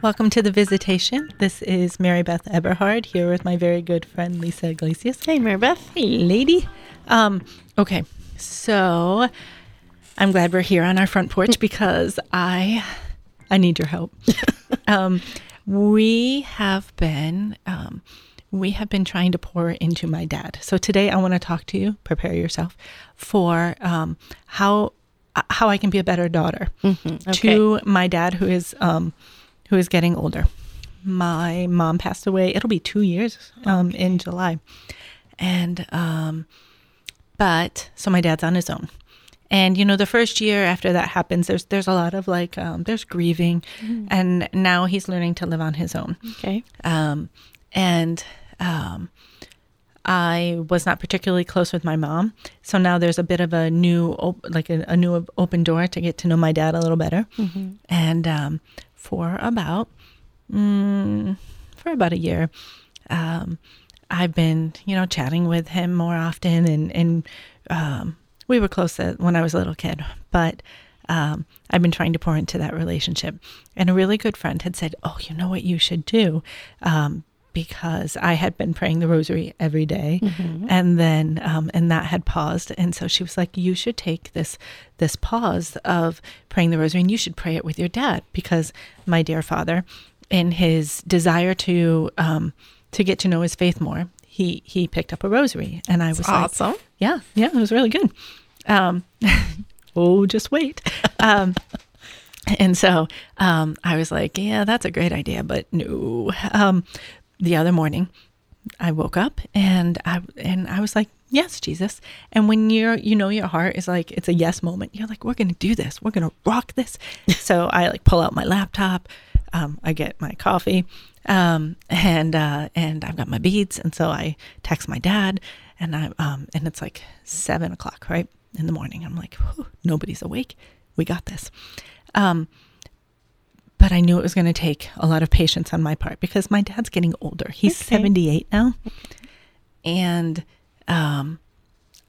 Welcome to the visitation. This is Mary Beth Eberhard here with my very good friend Lisa Iglesias. Hey, Mary Beth. Hey, lady. Um, okay, so I'm glad we're here on our front porch because I I need your help. um, we have been um, we have been trying to pour into my dad. So today I want to talk to you. Prepare yourself for um, how how I can be a better daughter okay. to my dad who is um, who is getting older. My mom passed away. It'll be two years um, in July, and um, but so my dad's on his own. And you know, the first year after that happens, there's there's a lot of like um, there's grieving, and now he's learning to live on his own. Okay. Um, and um, I was not particularly close with my mom, so now there's a bit of a new, op- like a, a new open door to get to know my dad a little better. And um, for about mm, for about a year, um, I've been you know chatting with him more often, and and um, we were close when I was a little kid, but. Um, I've been trying to pour into that relationship. And a really good friend had said, Oh, you know what you should do? Um, because I had been praying the rosary every day, and then um, and that had paused, and so she was like, "You should take this this pause of praying the rosary, and you should pray it with your dad because my dear father, in his desire to um, to get to know his faith more, he he picked up a rosary, and I was like, Awesome. yeah, yeah, it was really good. Um, oh, just wait. Um, and so um, I was like, yeah, that's a great idea, but no. Um, the other morning, I woke up and I and I was like, yes, Jesus. And when you're, you know, your heart is like, it's a yes moment. You're like, we're gonna do this. We're gonna rock this. so I like pull out my laptop. Um, I get my coffee, um, and uh, and I've got my beads. And so I text my dad, and I um, and it's like seven o'clock, right in the morning. I'm like, nobody's awake. We got this. Um, but I knew it was going to take a lot of patience on my part because my dad's getting older. He's Okay. 78 now. And um,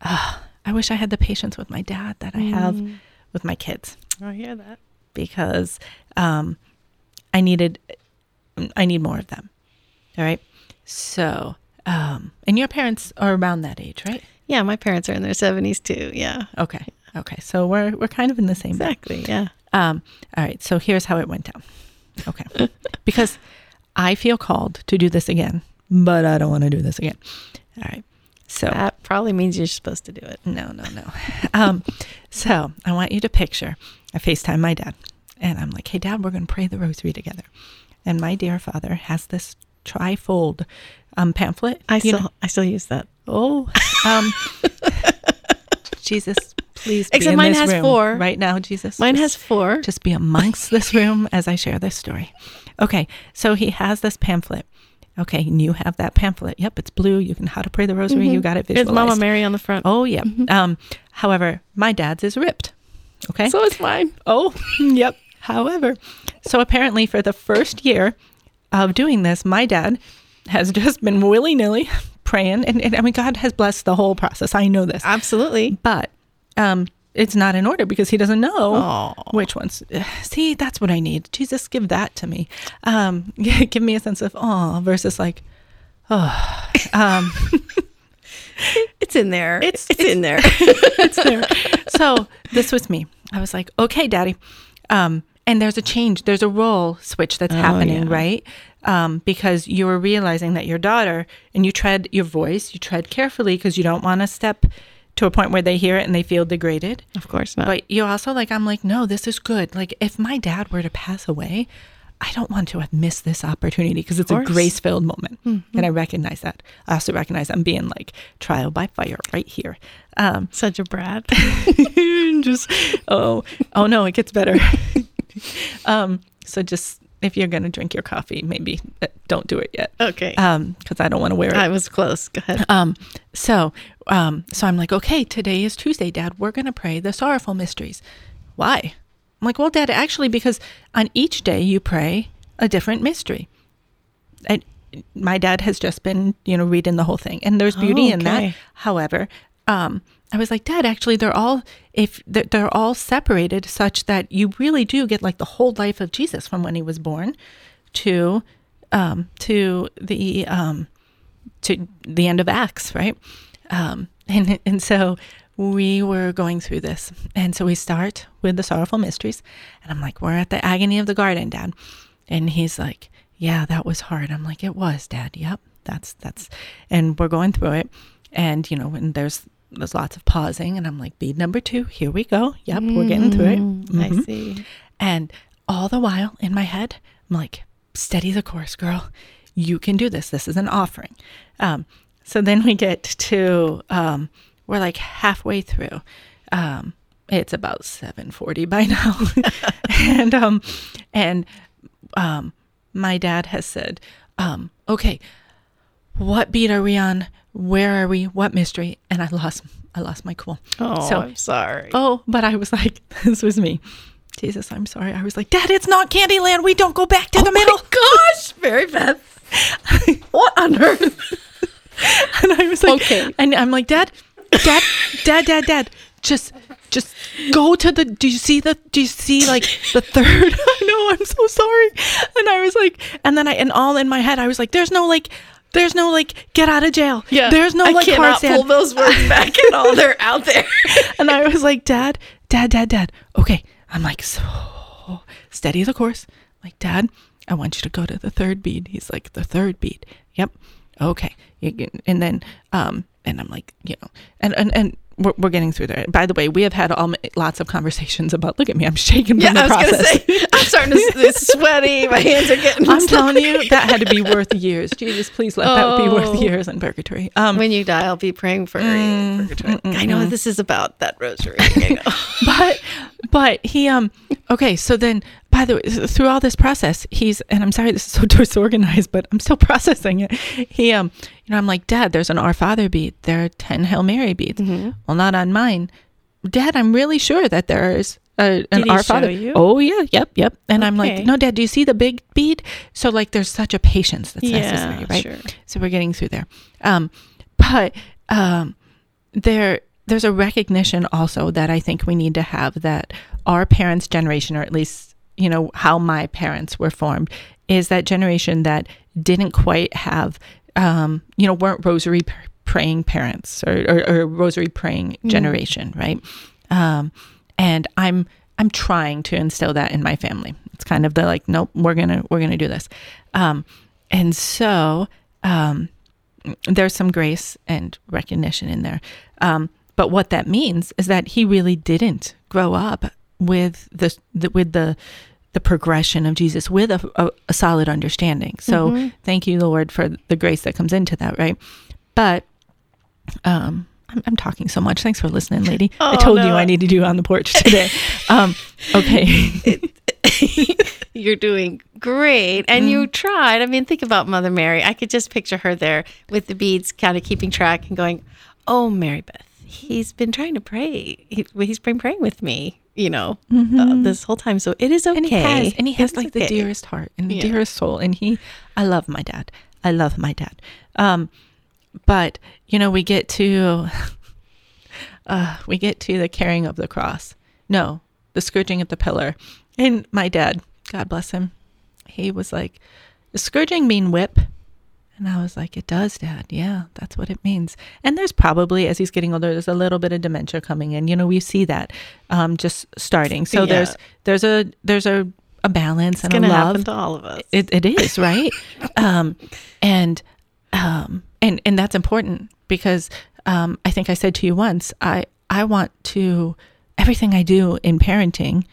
ah, I wish I had the patience with my dad that I have with my kids I hear that. because um, I needed, I need more of them. All right. So, um, and your parents are around that age, right? Yeah, my parents are in their 70s too. Yeah. Okay. Okay. So we're, we're kind of in the same boat. Exactly. Yeah. Um, all right, so here's how it went down. Okay. because I feel called to do this again, but I don't want to do this again. All right. So, That probably means you're supposed to do it. no, no, no. Um, so I want you to picture I FaceTime my dad, and I'm like, hey, dad, we're going to pray the rosary together. And my dear father has this trifold um, pamphlet. I still know- I still use that. oh, um, Jesus, please. Be Except in mine this has room four. right now, Jesus. Mine has four. just be amongst this room as I share this story. Okay, so he has this pamphlet. Okay, and you have that pamphlet. Yep, it's blue. You can how to pray the rosary. You got it There's visualized. Mama Mary on the front. Oh yeah. Um, however, my dad's is ripped. Okay. So is mine. oh, yep. However, so apparently for the first year of doing this, my dad has just been willy nilly praying, and, and I mean God has blessed the whole process. I know this Absolutely. but um, it's not in order because he doesn't know Aw. which ones. See, that's what I need. Jesus, give that to me. Um, give me a sense of awe versus like, oh, um, It's in there. It's- It's, it's- in there. it's there. So this was me. I was like, okay, daddy. Um, and there's a change. There's a role switch that's happening, yeah. right? Um, because you are realizing that your daughter, and you tread your voice, you tread carefully because you don't want to step to a point where they hear it and they feel degraded. of course not. But you also like, I'm like, no, this is good. Like, if my dad were to pass away, I don't want to have missed this opportunity because it's a grace filled moment. And I recognize that. I also recognize I'm being like trial by fire right here. Um, Such a brat. just, oh, oh no, it gets better. um, so just, if you're going to drink your coffee, maybe uh, don't do it yet. Okay. Um, cause I don't want to wear it. I was close. Go ahead. Um, so, um, so I'm like, okay, today is Tuesday, Dad. We're gonna pray the sorrowful mysteries. Why? I'm like, well, Dad, actually, because on each day you pray a different mystery. And my dad has just been, you know, reading the whole thing, and there's beauty in that. However, um, I was like, Dad, actually, they're all if they're, all separated such that you really do get like the whole life of Jesus from when he was born to um, to the um, to the end of Acts, right? Um, and and so we were going through this, and so we start with the sorrowful mysteries, and I'm like, we're at the agony of the garden, Dad, and he's like, yeah, that was hard. I'm like, it was, Dad. Yep, that's that's, and we're going through it, and you know, and there's there's lots of pausing, and I'm like, bead number two, here we go. Yep, we're getting through it. Mm, I Mhm. see. And all the while in my head, I'm like, steady the course, girl. You can do this. This is an offering. Um, so then we get to, um, we're like halfway through. Um, it's about 740 by now. and, um, and, um, my dad has said, um, okay, what beat are we on? Where are we? What mystery? And I lost, I lost my cool. Oh, So- I'm sorry. Oh, but I was like, this was me. Jesus, I'm sorry. I was like, Dad, it's not Candyland. We don't go back to oh the middle. Oh gosh, Mary Beth. what on earth? And I was like, Okay. And I'm like, Dad, Dad, Dad, Dad, Dad, just, just go to the. Do you see the? Do you see like the third? I know. I'm so sorry. And I was like, and then I, and all in my head, I was like, there's no like. There's no like get out of jail. Yeah. There's no I like hard cannot stand. pull those words back at all. They're out there. and I was like, Dad, Dad, Dad, Dad. Okay. I'm like, so steady the course. I'm like, Dad, I want you to go to the third beat. He's like, the third beat. Yep. Okay. And then, um, and I'm like, you know, and and and we're, we're getting through there. By the way, we have had all, lots of conversations about. Look at me, I'm shaking Yeah, from the I was process. say I'm starting to sweaty. My hands are getting. I'm telling you, that had to be worth years. Jesus, please let that be worth Oh. years in purgatory. Um, When you die, I'll be praying for you. Mm, Purgatory. I know this is about that rosary. But but he um okay so then by the way through all this process he's and i'm sorry this is so disorganized but i'm still processing it. He um you know i'm like dad there's an our father beat. There are 10 hail mary beats. Mm-hmm. well not on mine. Dad i'm really sure that there's a, an Did he our show father you? oh yeah. Yep yep. And i'm like no dad do you see the big bead so like there's such a patience that's necessary right? sure. so we're getting through there. Um but um there there's a recognition also that I think we need to have that our parents' generation, or at least you know how my parents were formed, is that generation that didn't quite have, um, you know, weren't rosary praying parents or, or, or rosary praying generation, right? Um, and I'm I'm trying to instill that in my family. It's kind of the like, nope, we're gonna we're gonna do this, um, and so um, there's some grace and recognition in there. Um, but what that means is that he really didn't grow up with the, the with the the progression of Jesus with a, a, a solid understanding. So thank you, the Lord, for the grace that comes into that, right? But um, I'm, I'm talking so much. Thanks for listening, lady. I Oh, told you. I need to do on the porch today. um, okay. You're doing great. And you Mm-hmm. tried. I mean, think about Mother Mary. I could just picture her there with the beads, kind of keeping track and going, Oh, Mary Beth, he's been trying to pray. He, he's been praying with me, you know, uh, this whole time. So it is okay. Mm-hmm. and he has and he has like the dearest heart and the Yeah. dearest soul and he i love my dad i love my dad um but you know we get to uh we get to the carrying of the cross no the scourging of the pillar and my dad god bless him he was like does scourging mean whip and I was like, it does, Dad. Yeah, that's what it means. And there's probably, as he's getting older, there's a little bit of dementia coming in. You know, we see that um, just starting. So Yeah. there's there's a there's a, a balance It's and a love. happen to all of us. It, it is right, um, and um, and and that's important because um, I think I said to you once, I I want to everything I do in parenting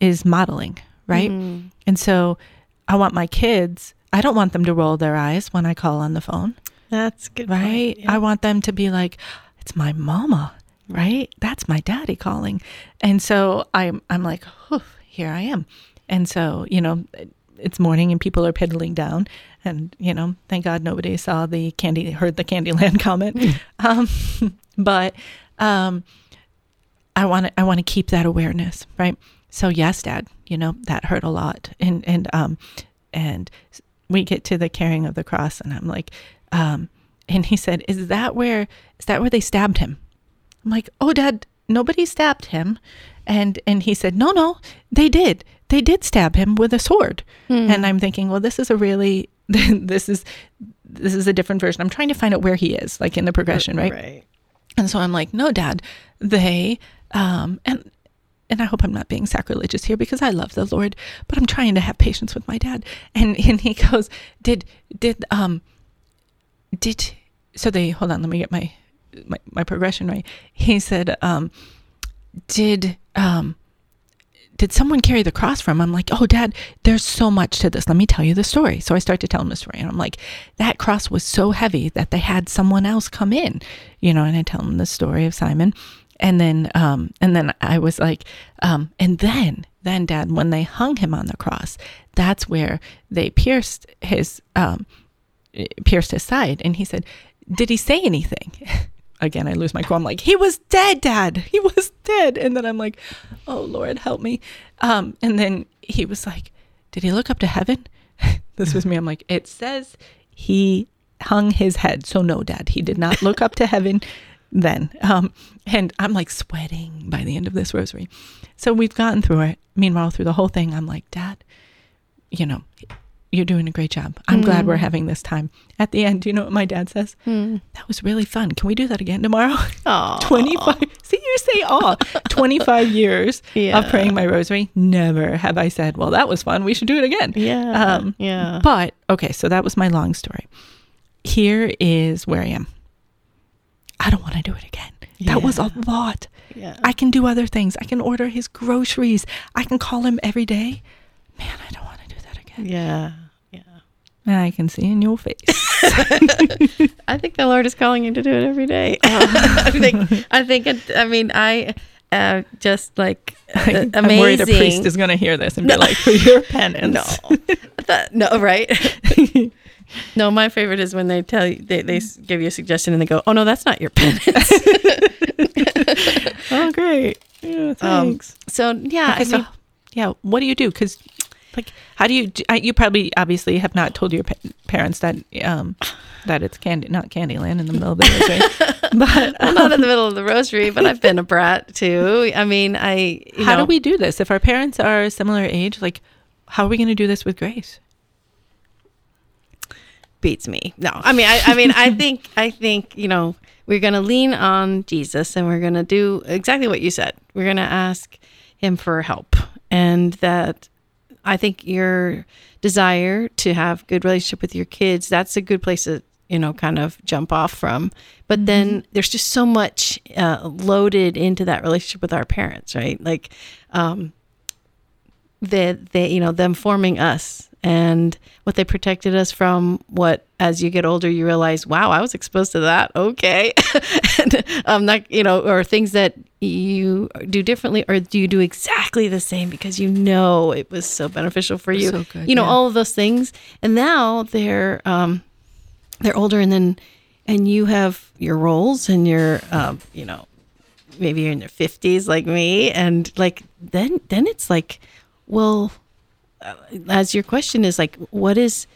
is modeling, right? Mm-hmm. And so I want my kids. I don't want them to roll their eyes when I call on the phone, That's good. right? Yeah. I want them to be like, "It's my mama." Right? That's my daddy calling. And so I'm I'm like, "Whew, here I am." And so, you know, it's morning and people are piddling down and, you know, thank God nobody saw the candy heard the Candyland comment. um but um I want to I want to keep that awareness, right? So yes, dad, you know, that hurt a lot. And and um and we get to the carrying of the cross and I'm like um and he said, "Is that where is that where they stabbed him?" I'm like, "Oh, dad, nobody stabbed him." and and he said, "No, no, they did. They did stab him with a sword." Hmm. And I'm thinking, well, this is a really this is this is a different version. I'm trying to find out where he is, like in the progression, right? Right. And so I'm like, no, Dad, they, um, and and I hope I'm not being sacrilegious here because I love the Lord, but I'm trying to have patience with my dad. And and he goes, did did um did so they hold on, let me get my my, my progression right. He said, um, did um did someone carry the cross from? I'm like, oh, dad, there's so much to this. Let me tell you the story. So I start to tell him the story. And I'm like, that cross was so heavy that they had someone else come in, you know, and I tell him the story of Simon. And then, um, and then I was like, um, and then, then dad, when they hung him on the cross, that's where they pierced his, um, pierced his side. And he said, did he say anything? again, I lose my cool. I'm like, he was dead, dad. He was dead. And then I'm like, oh, Lord, help me. Um, and then he was like, did he look up to heaven? this was me. I'm like, it says he hung his head. So no, dad, he did not look up to heaven then. Um, and I'm like sweating by the end of this rosary. So we've gotten through it. Meanwhile, through the whole thing, I'm like, dad, you know, you're doing a great job. I'm glad we're having this time. At the end, do you know what my dad says? That was really fun. Can we do that again tomorrow? Aw. 25. See, you say all. 25 years Yeah. of praying my rosary. Never have I said, well, that was fun. We should do it again. Yeah. Um, yeah. But, okay, so that was my long story. Here is where I am. I don't want to do it again. That was a lot. yeah. I can do other things. I can order his groceries. I can call him every day. Man, I don't want to do that again. yeah. Yeah. I can see in your face. I think the Lord is calling you to do it every day. I think. I think. It, I mean, I uh, just like uh, amazing. I'm worried a priest is going to hear this and be like, for your penance. No, no, right? No, my favorite is when they tell you they they give you a suggestion and they go, "Oh no, that's not your penance." oh, great. Yeah, thanks. so yeah, okay, I so mean, yeah, what do you do? Because, like, how do you? You probably obviously have not told your pa- parents that um that it's candy, not Candyland in the middle of the rosary. but I'm not in the middle of the rosary, but I've been a brat too. I mean, I you how know, do we do this if our parents are a similar age? Like, how are we going to do this with Grace? Beats me. No, I mean, I, I mean, I think, I think, you know, we're going to lean on Jesus and we're going to do exactly what you said. We're going to ask him for help. And that I think your desire to have good relationship with your kids, that's a good place to, you know, kind of jump off from. But then there's just so much uh, loaded into that relationship with our parents, right? Like, um, that they you know them forming us and what they protected us from what as you get older you realize wow i was exposed to that. Okay. And um not you know or things that you do differently or do you do exactly the same because you know it was so beneficial for you. So good, you know yeah. all of those things. And now they're um they're older and then and you have your roles and your um you know maybe you're in your 50s like me. And like then then it's like well as your question is like what is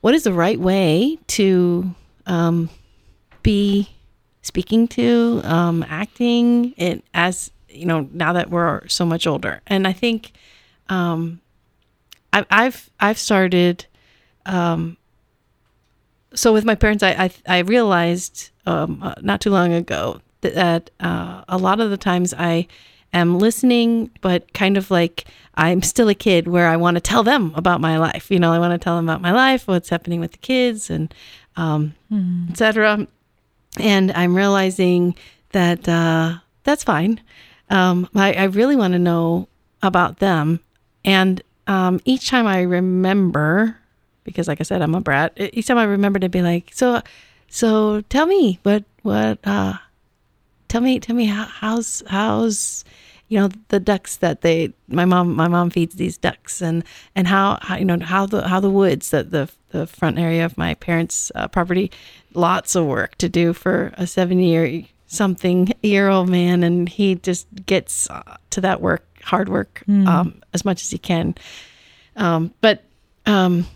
what is the right way to um be speaking to um acting it as you know now that we're so much older? And i think um I, i've i've started um so with my parents i i, I realized um uh, not too long ago that, that uh, a lot of the times i am listening but kind of like i'm still a kid where i want to tell them about my life you know i want to tell them about my life what's happening with the kids and um etc and i'm realizing that uh that's fine. Um i, I really want to know about them. And um each time i remember because like i said i'm a brat each time i remember to be like so so tell me what what uh tell me tell me how, how's how's you know the ducks that they my mom my mom feeds these ducks and and how, how you know how the how the woods that the the front area of my parents uh, property lots of work to do for a 70 year something year old man. And he just gets uh, to that work hard work um, as much as he can. Um, but um,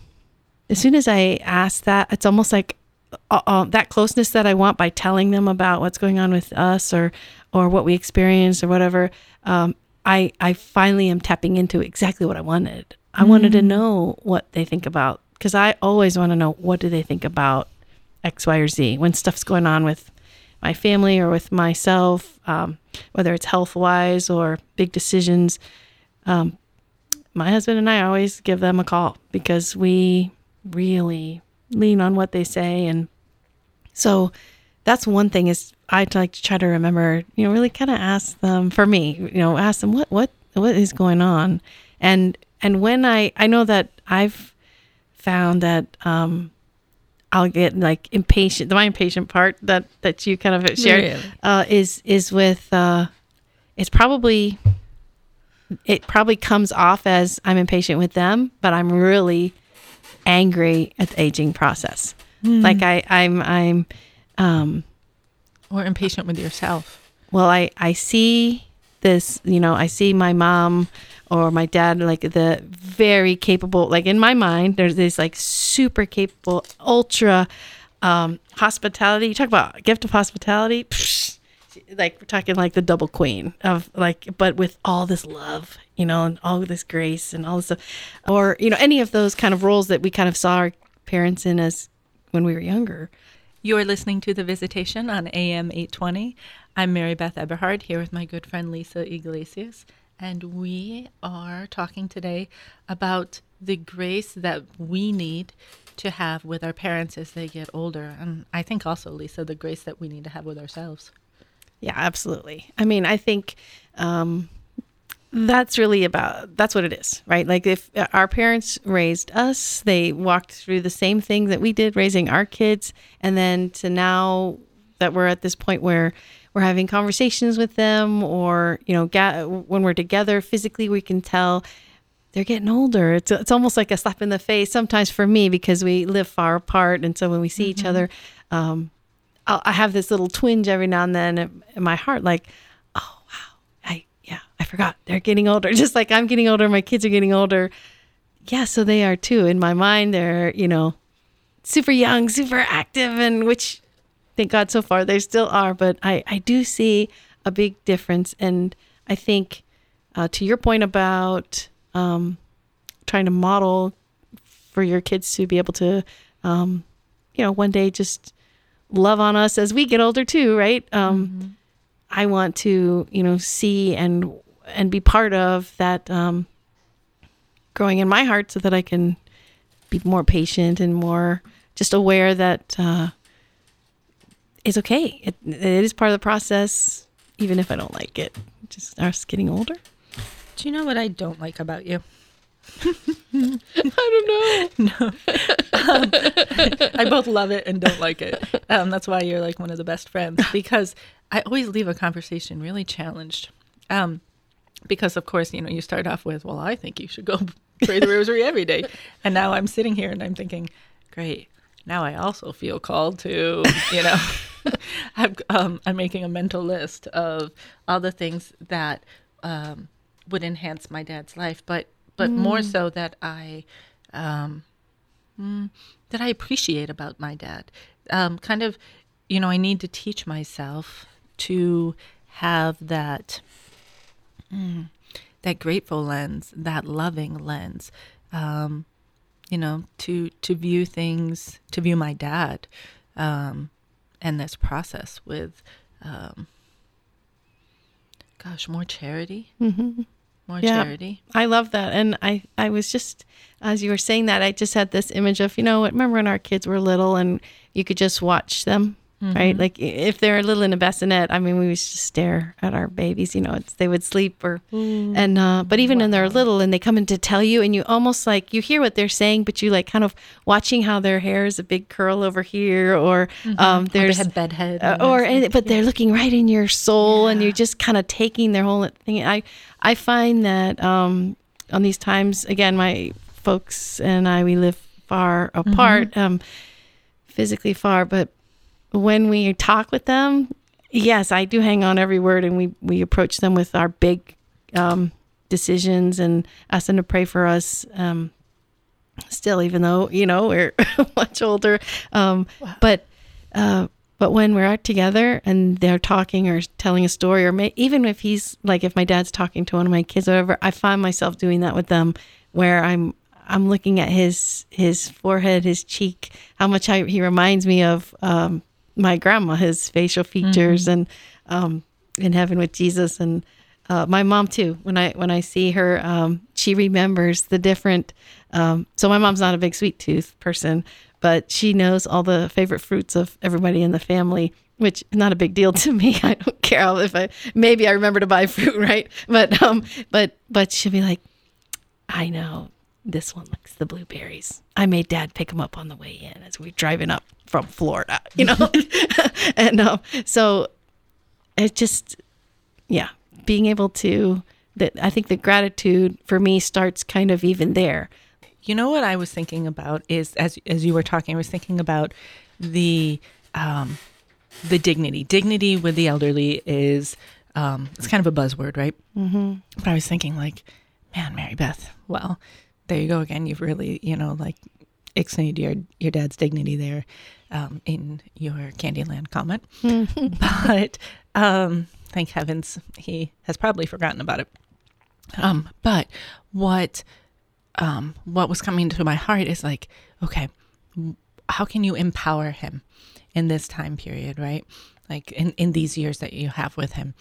as soon as I ask that, it's almost like uh, uh, that closeness that I want by telling them about what's going on with us or or what we experience or whatever. Um, I I finally am tapping into exactly what I wanted. I wanted to know what they think about because I always want to know what do they think about X, Y, or Z when stuff's going on with my family or with myself, um, whether it's health wise or big decisions. Um, my husband and I always give them a call because we really lean on what they say. And so that's one thing is I like to try to remember, you know, really kind of ask them for me, you know, ask them what, what, what is going on. And, and when I, I know that I've found that, um, I'll get like impatient. The my impatient part that that you kind of shared Really? uh, is is with uh, it's probably it probably comes off as I'm impatient with them, but I'm really angry at the aging process. Like I I'm I'm um, Or impatient with yourself. well I I see this you know I see my mom or my dad like the very capable like in my mind there's this like super capable ultra um hospitality you talk about gift of hospitality psh, like we're talking like the double queen of like but with all this love you know and all this grace and all this stuff or you know any of those kind of roles that we kind of saw our parents in as when we were younger You're listening to The Visitation on AM 820. I'm Mary Beth Eberhard here with my good friend Lisa Iglesias, and we are talking today about the grace that we need to have with our parents as they get older. And I think also, Lisa, the grace that we need to have with ourselves. Yeah, absolutely. I mean, I think um, that's really about that's what it is, right? Like if uh, our parents raised us, they walked through the same thing that we did raising our kids, and then to now that we're at this point where we're having conversations with them, or you know, ga- when we're together physically, we can tell they're getting older. It's it's almost like a slap in the face sometimes for me because we live far apart, and so when we see each other, um, I'll, I have this little twinge every now and then in, my heart, like, oh wow, I yeah, I forgot they're getting older, just like I'm getting older. My kids are getting older. Yeah, so they are too. In my mind, they're you know, super young, super active, and which, thank God, so far they still are. But I I do see a big difference, and I think uh, to your point about um, trying to model for your kids to be able to, um, you know, one day just love on us as we get older too, right? Um, I want to, you know, see and and be part of that um, growing in my heart, so that I can be more patient and more just aware that uh, it's okay. It, it is part of the process, even if I don't like it. Just us getting older. Do you know what I don't like about you? I don't know. No, I both love it and don't like it. Um, that's why you're like one of the best friends because I always leave a conversation really challenged. Um, because of course, you know, you start off with, "Well, I think you should go pray the rosary every day," and now I'm sitting here and I'm thinking, "Great, now I also feel called to," you know. I'm, um, I'm making a mental list of all the things that um, would enhance my dad's life, but but more so that I um, mm, that I appreciate about my dad. Um, kind of, you know, I need to teach myself to have that mm, that grateful lens, that loving lens. Um, you know, to to view things, to view my dad, um, and this process with, um, gosh, more charity, mm-hmm. More Yeah. charity. I love that. And I, I was just, as you were saying that, I just had this image of, you know, what, remember when our kids were little and you could just watch them, right? Like if they're a little in a bassinet, I mean, we would just stare at our babies, you know, it's, they would sleep or, and, uh, but even when they're little and they come in to tell you and you almost like, you hear what they're saying, but you like kind of watching how their hair is a big curl over here or, um, Or they there's, had bedhead, uh, or and, but they're looking right in your soul and you're just kind of taking their whole thing i i find that um on these times again my folks and i we live far apart um physically far but when we talk with them yes i do hang on every word and we we approach them with our big um decisions and ask them to pray for us um still even though you know we're much older um but uh but when we're out together and they're talking or telling a story, or may, even if he's like, if my dad's talking to one of my kids or whatever, I find myself doing that with them, where I'm I'm looking at his his forehead, his cheek, how much I, he reminds me of um, my grandma, his facial features, mm-hmm. and um, in heaven with Jesus, and uh, my mom too. When I when I see her, um, she remembers the different. Um, so my mom's not a big sweet tooth person, but she knows all the favorite fruits of everybody in the family which is not a big deal to me. I don't care if I maybe I remember to buy fruit, right? But um, but but she'll be like, I know this one likes the blueberries. I made Dad pick them up on the way in as we are driving up from Florida, you know, and um, so it just yeah, being able to that I think the gratitude for me starts kind of even there. You know what I was thinking about is as as you were talking, I was thinking about the um, the dignity. Dignity with the elderly is um, it's kind of a buzzword, right? Mm-hmm. But I was thinking like, man, Mary Beth. Well, there you go again. You've really, you know, like ixnayed your your dad's dignity there um, in your Candyland comment. but um, thank heavens he has probably forgotten about it. Um, but what um, what was coming to my heart is like, okay, how can you empower him in this time period, right? Like in, in these years that you have with him.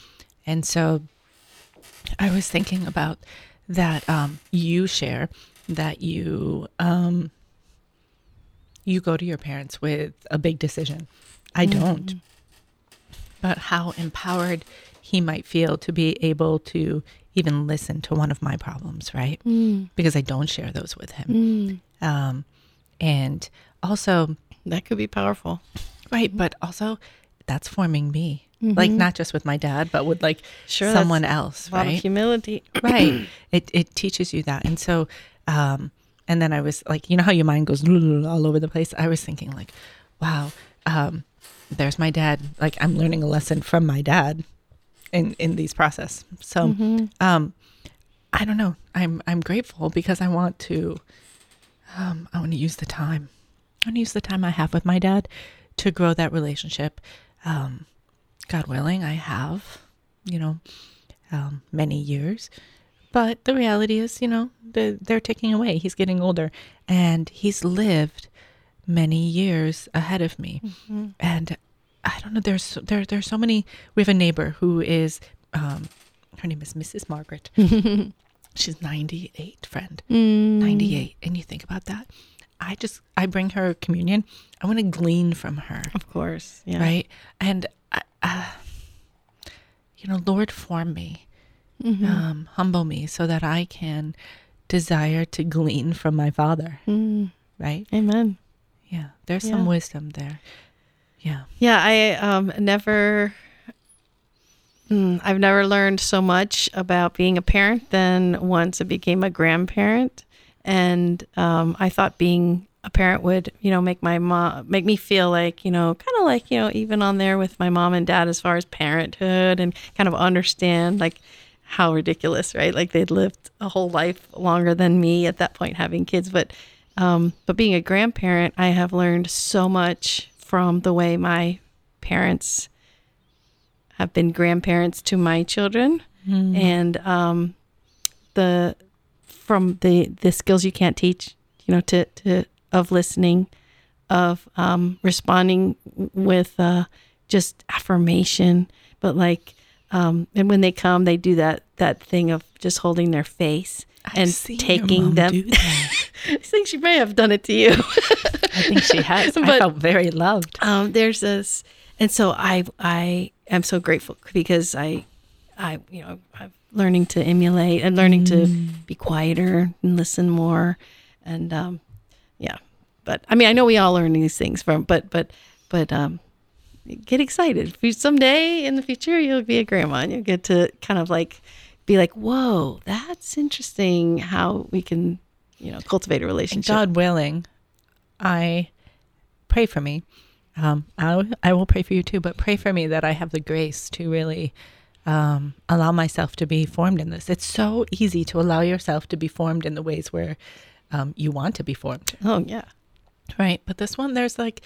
And so I was thinking about that um, you share that you um, you go to your parents with a big decision. I don't. Mm-hmm but how empowered he might feel to be able to even listen to one of my problems, right? Mm. Because I don't share those with him. Mm. Um, and also, that could be powerful. Right. But also, that's forming me. Mm-hmm. Like not just with my dad, but with like sure, someone else, right? humility, right? It it teaches you that, and so, um, and then I was like, you know how your mind goes all over the place. I was thinking like, wow, um, there's my dad. Like I'm learning a lesson from my dad in in these process. So mm-hmm. um I don't know. I'm I'm grateful because I want to um I want to use the time. I want to use the time I have with my dad to grow that relationship. Um God willing, I have, you know, um, many years. But the reality is, you know, the, they're taking away. He's getting older and he's lived many years ahead of me. Mm-hmm. And I don't know, there's there there's so many we have a neighbor who is um her name is Mrs. Margaret. She's 98, friend. Mm. 98. And you think about that. I just I bring her communion. I want to glean from her. Of course. Yeah. Right? And uh, you know, Lord form me. Mm-hmm. Um, humble me so that I can desire to glean from my father. Mm. Right? Amen. Yeah, there's yeah. some wisdom there. Yeah. Yeah, I um never mm, I've never learned so much about being a parent than once I became a grandparent and um I thought being a parent would, you know, make my mom make me feel like, you know, kind of like, you know, even on there with my mom and dad as far as parenthood and kind of understand like how ridiculous, right? Like they'd lived a whole life longer than me at that point having kids, but um, but being a grandparent, I have learned so much from the way my parents have been grandparents to my children, mm. and um, the from the the skills you can't teach, you know, to to of listening, of um, responding with uh, just affirmation, but like um, and when they come, they do that that thing of just holding their face and taking them. I think she may have done it to you. I think she has. but, I felt very loved. Um, there's this, and so I I am so grateful because I I you know I'm learning to emulate and learning mm. to be quieter and listen more, and um, yeah. But I mean, I know we all learn these things from, but but but um, get excited. Someday in the future, you'll be a grandma and you'll get to kind of like be like, whoa, that's interesting how we can, you know, cultivate a relationship. God willing, I pray for me. Um, I, I will pray for you too, but pray for me that I have the grace to really um, allow myself to be formed in this. It's so easy to allow yourself to be formed in the ways where um, you want to be formed. Oh, yeah. Right. But this one, there's like,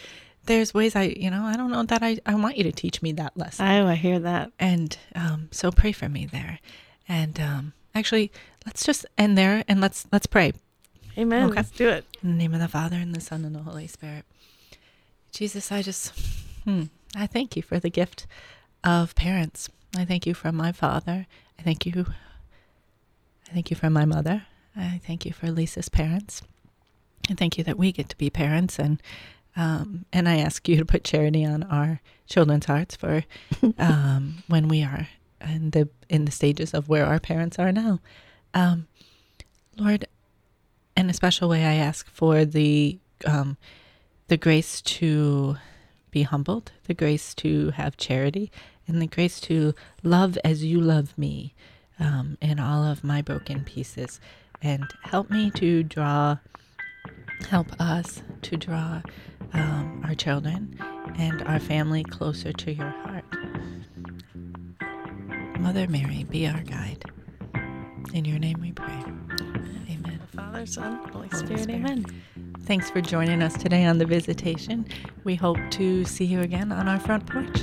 there's ways I, you know, I don't know that I, I want you to teach me that lesson. Oh, I hear that. And um, so pray for me there. And um, actually, let's just end there and let's let's pray. Amen. Okay. Let's do it. In the name of the Father and the Son and the Holy Spirit. Jesus, I just, hmm, I thank you for the gift of parents. I thank you for my father. I thank you. I thank you for my mother. I thank you for Lisa's parents. I thank you that we get to be parents, and um, and I ask you to put charity on our children's hearts for um, when we are in the in the stages of where our parents are now. Um, Lord, in a special way, I ask for the um, the grace to be humbled, the grace to have charity, and the grace to love as you love me um, in all of my broken pieces. And help me to draw, help us to draw um, our children and our family closer to your heart. Mother Mary, be our guide. In your name we pray. Father, Son, Holy, Holy Spirit. Spirit. Amen. Thanks for joining us today on the visitation. We hope to see you again on our front porch.